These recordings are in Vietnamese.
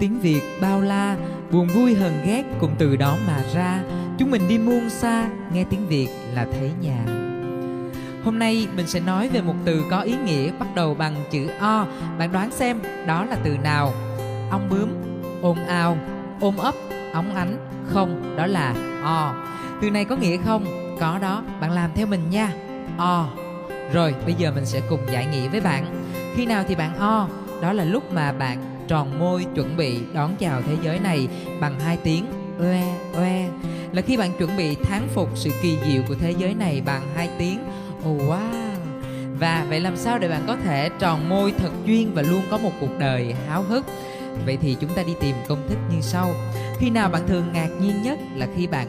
tiếng việt bao la, buồn vui hờn ghét cùng từ đó mà ra. Chúng mình đi muôn xa, nghe tiếng việt là thấy nhà. Hôm nay mình sẽ nói về một từ có ý nghĩa bắt đầu bằng chữ o. Bạn đoán xem đó là từ nào? Ong bướm ồn ào ôm ấp, óng ánh. Không, đó là o. Từ này có nghĩa không? Có đó, bạn làm theo mình nha. O. Rồi, bây giờ mình sẽ cùng giải nghĩa với bạn. Khi nào thì bạn o? Đó là lúc mà bạn tròn môi chuẩn bị đón chào thế giới này bằng hai tiếng. Oe oe. Là khi bạn chuẩn bị thán phục sự kỳ diệu của thế giới này bằng hai tiếng. Oh wow. Và vậy làm sao để bạn có thể tròn môi thật duyên và luôn có một cuộc đời háo hức? Vậy thì chúng ta đi tìm công thức như sau. Khi nào bạn thường ngạc nhiên nhất là khi bạn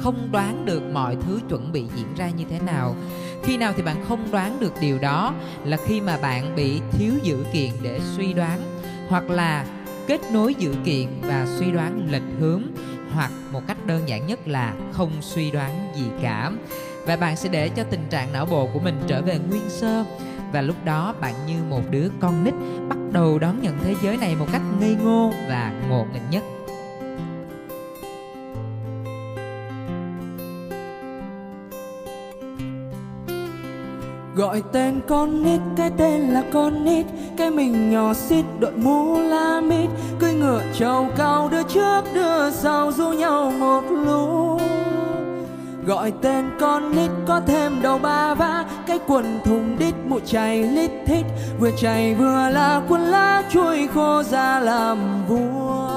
không đoán được mọi thứ chuẩn bị diễn ra như thế nào? Khi nào thì bạn không đoán được điều đó là khi mà bạn bị thiếu dữ kiện để suy đoán? Hoặc là kết nối dữ kiện và suy đoán lệch hướng, hoặc một cách đơn giản nhất là không suy đoán gì cả. Và bạn sẽ để cho tình trạng não bộ của mình trở về nguyên sơ. Và lúc đó bạn như một đứa con nít bắt đầu đón nhận thế giới này một cách ngây ngô và ngộ nghĩnh nhất. Gọi tên con nít, cái tên là con nít. Cái mình nhỏ xít đội mũ la mít. Cưỡi ngựa trầu cao đưa trước đưa sau du nhau một lúc Gọi tên con nít có thêm đầu ba vá Cái quần thùng đít mụ chảy lít thít. Vừa chảy vừa là quần lá chuôi khô ra làm vua.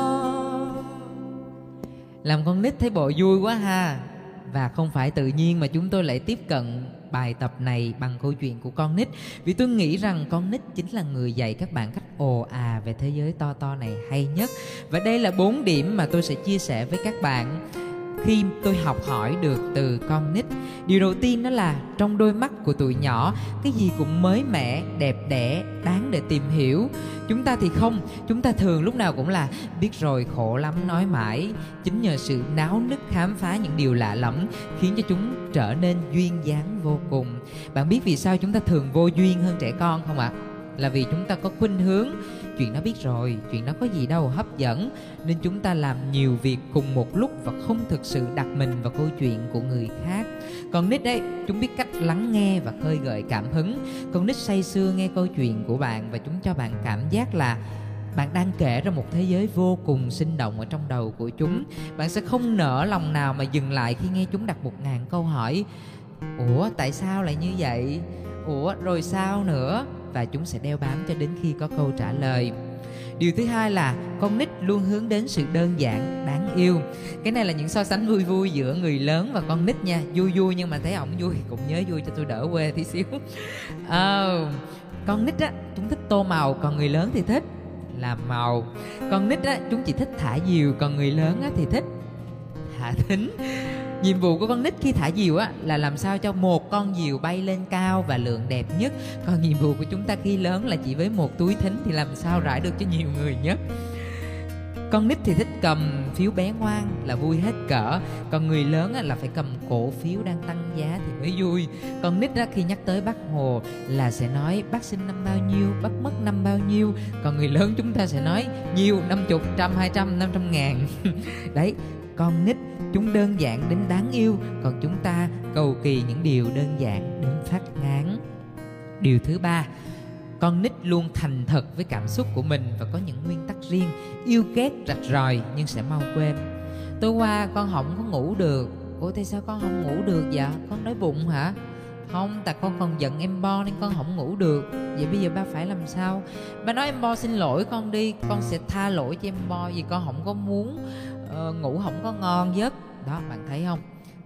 Làm con nít thấy bộ vui quá ha. Và không phải tự nhiên mà chúng tôi lại tiếp cận bài tập này bằng câu chuyện của con nít. Vì tôi nghĩ rằng con nít chính là người dạy các bạn cách ồ à về thế giới to to này hay nhất. Và đây là bốn điểm mà tôi sẽ chia sẻ với các bạn khi tôi học hỏi được từ con nít. Điều đầu tiên đó là trong đôi mắt của tụi nhỏ, cái gì cũng mới mẻ, đẹp đẽ, đáng để tìm hiểu. Chúng ta thì không, chúng ta thường lúc nào cũng là, biết rồi, khổ lắm, nói mãi. Chính nhờ sự náo nức khám phá những điều lạ lẫm khiến cho chúng trở nên duyên dáng vô cùng. Bạn biết vì sao chúng ta thường vô duyên hơn trẻ con không ạ? à? Là vì chúng ta có khuynh hướng. Chuyện nó biết rồi, chuyện nó có gì đâu hấp dẫn. Nên chúng ta làm nhiều việc cùng một lúc và không thực sự đặt mình vào câu chuyện của người khác. Còn nít đấy chúng biết cách lắng nghe và khơi gợi cảm hứng. Con nít say sưa nghe câu chuyện của bạn và chúng cho bạn cảm giác là bạn đang kể ra một thế giới vô cùng sinh động ở trong đầu của chúng. Bạn sẽ không nở lòng nào mà dừng lại khi nghe chúng đặt một ngàn câu hỏi. Ủa, tại sao lại như vậy? Ủa, rồi sao nữa? Và chúng sẽ đeo bám cho đến khi có câu trả lời. Điều thứ hai là con nít luôn hướng đến sự đơn giản, đáng yêu. Cái này là những so sánh vui vui giữa người lớn và con nít nha. Vui vui nhưng mà thấy ổng vui cũng nhớ vui cho tôi đỡ quê tí xíu. Oh. con nít á, chúng thích tô màu, còn người lớn thì thích làm màu. Con nít á, chúng chỉ thích thả diều, còn người lớn á thì thích thả thính nhiệm vụ của con nít khi thả diều á là làm sao cho một con diều bay lên cao và lượng đẹp nhất. Còn nhiệm vụ của chúng ta khi lớn là chỉ với một túi thính thì làm sao rải được cho nhiều người nhất. Con nít thì thích cầm phiếu bé ngoan là vui hết cỡ. Còn người lớn là phải cầm cổ phiếu đang tăng giá thì mới vui. Con nít á, khi nhắc tới bác hồ là sẽ nói bác sinh năm bao nhiêu bác mất năm bao nhiêu? Còn người lớn chúng ta sẽ nói nhiều năm chục trăm hai trăm năm trăm ngàn. Đấy con nít. Chúng đơn giản đến đáng yêu, còn chúng ta cầu kỳ những điều đơn giản đến phát ngán. Điều thứ ba, con nít luôn thành thật với cảm xúc của mình và có những nguyên tắc riêng, yêu ghét rạch ròi nhưng sẽ mau quên. Tối qua con không có ngủ được. Ủa, tại sao con không ngủ được vậy? Con đói bụng hả? Không, tại con còn giận em bo nên con không ngủ được. Vậy bây giờ ba phải làm sao? Ba nói em bo xin lỗi con đi. Con sẽ tha lỗi cho em bo vì con không có muốn uh, ngủ không có ngon giấc. Đó bạn thấy không?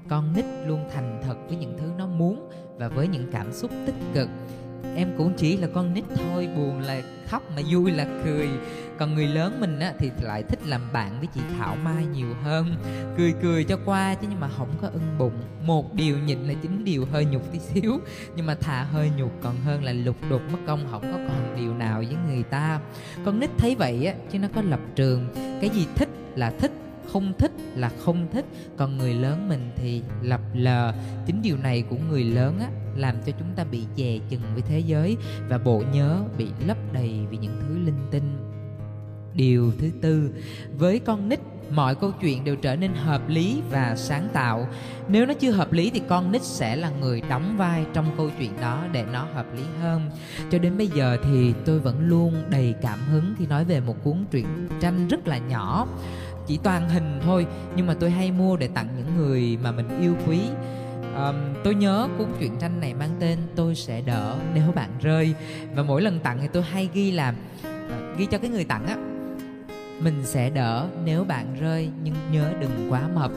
Con nít luôn thành thật với những thứ nó muốn và với những cảm xúc tích cực. Em cũng chỉ là con nít thôi buồn là khóc mà vui là cười. Còn người lớn mình á thì lại thích làm bạn với chị thảo mai nhiều hơn. Cười cười cho qua chứ nhưng mà không có ưng bụng. Một điều nhịn là chính điều hơi nhục tí xíu. Nhưng mà thà hơi nhục còn hơn là lục đục mất công không có còn điều nào với người ta. Con nít thấy vậy á chứ nó có lập trường. Cái gì thích là thích không thích là không thích. Còn người lớn mình thì lập lờ. Chính điều này của người lớn á, làm cho chúng ta bị dè chừng với thế giới và bộ nhớ bị lấp đầy vì những thứ linh tinh. Điều thứ tư, với con nít, mọi câu chuyện đều trở nên hợp lý và sáng tạo. Nếu nó chưa hợp lý thì con nít sẽ là người đóng vai trong câu chuyện đó để nó hợp lý hơn. Cho đến bây giờ thì tôi vẫn luôn đầy cảm hứng khi nói về một cuốn truyện tranh rất là nhỏ chỉ toàn hình thôi nhưng mà tôi hay mua để tặng những người mà mình yêu quý. Um, tôi nhớ cuốn truyện tranh này mang tên tôi sẽ đỡ nếu bạn rơi. Và mỗi lần tặng thì tôi hay ghi là uh, ghi cho cái người tặng á mình sẽ đỡ nếu bạn rơi nhưng nhớ đừng quá mập.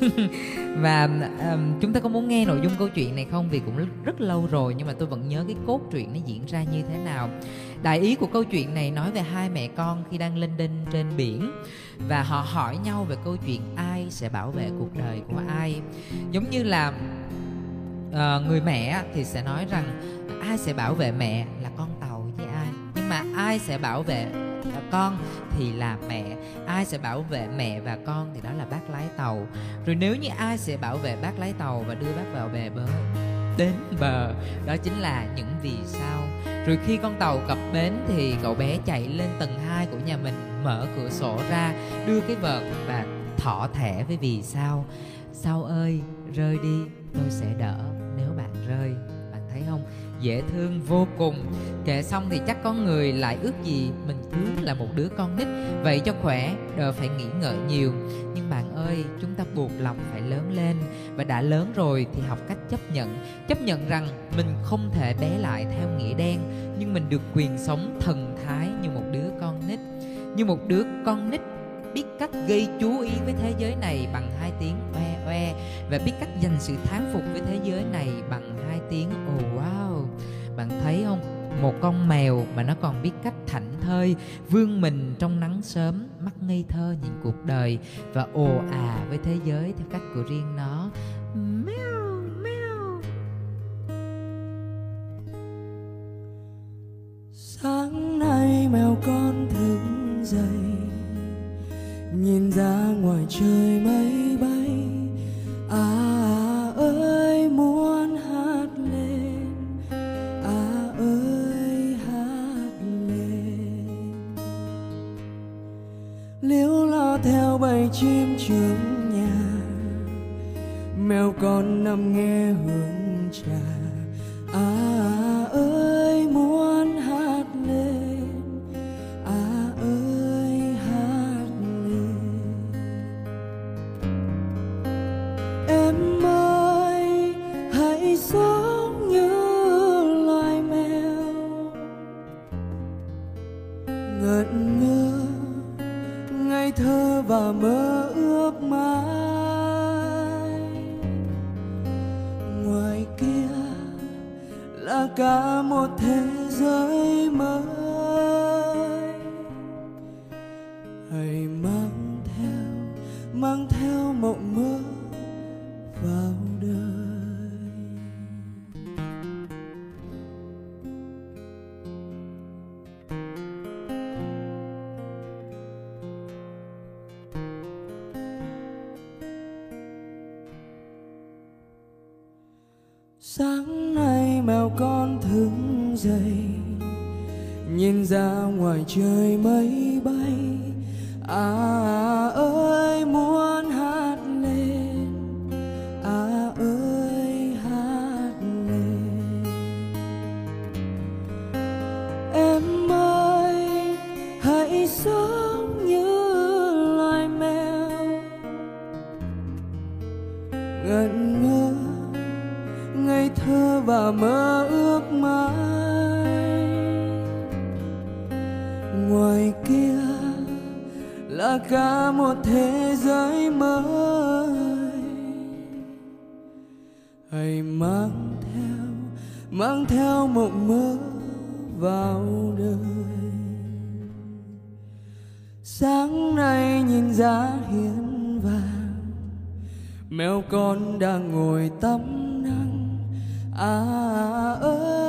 Và um, chúng ta có muốn nghe nội dung câu chuyện này không? Vì cũng rất, lâu rồi nhưng mà tôi vẫn nhớ cái cốt truyện nó diễn ra như thế nào. Đại ý của câu chuyện này nói về hai mẹ con khi đang lên đinh trên biển và họ hỏi nhau về câu chuyện ai sẽ bảo vệ cuộc đời của ai. Giống như là uh, người mẹ thì sẽ nói rằng ai sẽ bảo vệ mẹ là con tàu với ai? Nhưng mà ai sẽ bảo vệ con thì là mẹ. Ai sẽ bảo vệ mẹ và con thì đó là bác lái tàu. Rồi nếu như ai sẽ bảo vệ bác lái tàu và đưa bác vào bè bờ, đến bờ, đó chính là những vì sao. Rồi khi con tàu cập bến thì cậu bé chạy lên tầng 2 của nhà mình, mở cửa sổ ra, đưa cái vợt và thỏ thẻ với vì sao. Sao ơi, rơi đi, tôi sẽ đỡ nếu bạn rơi. Bạn thấy không? Dễ thương vô cùng. Kể xong thì chắc có người lại ước gì mình cứ là một đứa con nít. Vậy cho khỏe đỡ phải nghĩ ngợi nhiều. Nhưng bạn ơi, chúng ta buộc lòng phải lớn lên. Và đã lớn rồi thì học cách chấp nhận. Chấp nhận rằng mình không thể bé lại theo nghĩa đen, nhưng mình được quyền sống thần thái như một đứa con nít. Như một đứa con nít biết cách gây chú ý với thế giới này bằng hai tiếng oe oe và biết cách dành sự thán phục với thế giới này bằng hai tiếng. Oh wow. Bạn thấy không? Một con mèo mà nó còn biết cách thảnh thơi, vươn mình trong nắng sớm, mắt ngây thơ nhìn cuộc đời và ồ à với thế giới theo cách của riêng nó. Liễu lo theo bầy chim trước nhà, mèo con nằm nghe hương trà à à. Là cả một thế giới mới. Hãy mang theo mang theo mộng mơ trời mây bay. À ơi, muốn hát lên. À ơi, hát lên. Em ơi, hãy sống như loài mèo. Ngẩn ngơ, ngây thơ và mơ ước mãi ngoài kia là cả một thế giới mới. Hãy mang theo mang theo mộng mơ vào đời. Sáng nay nhìn giá hiến vàng, mèo con đang ngồi tắm nắng. À ơi.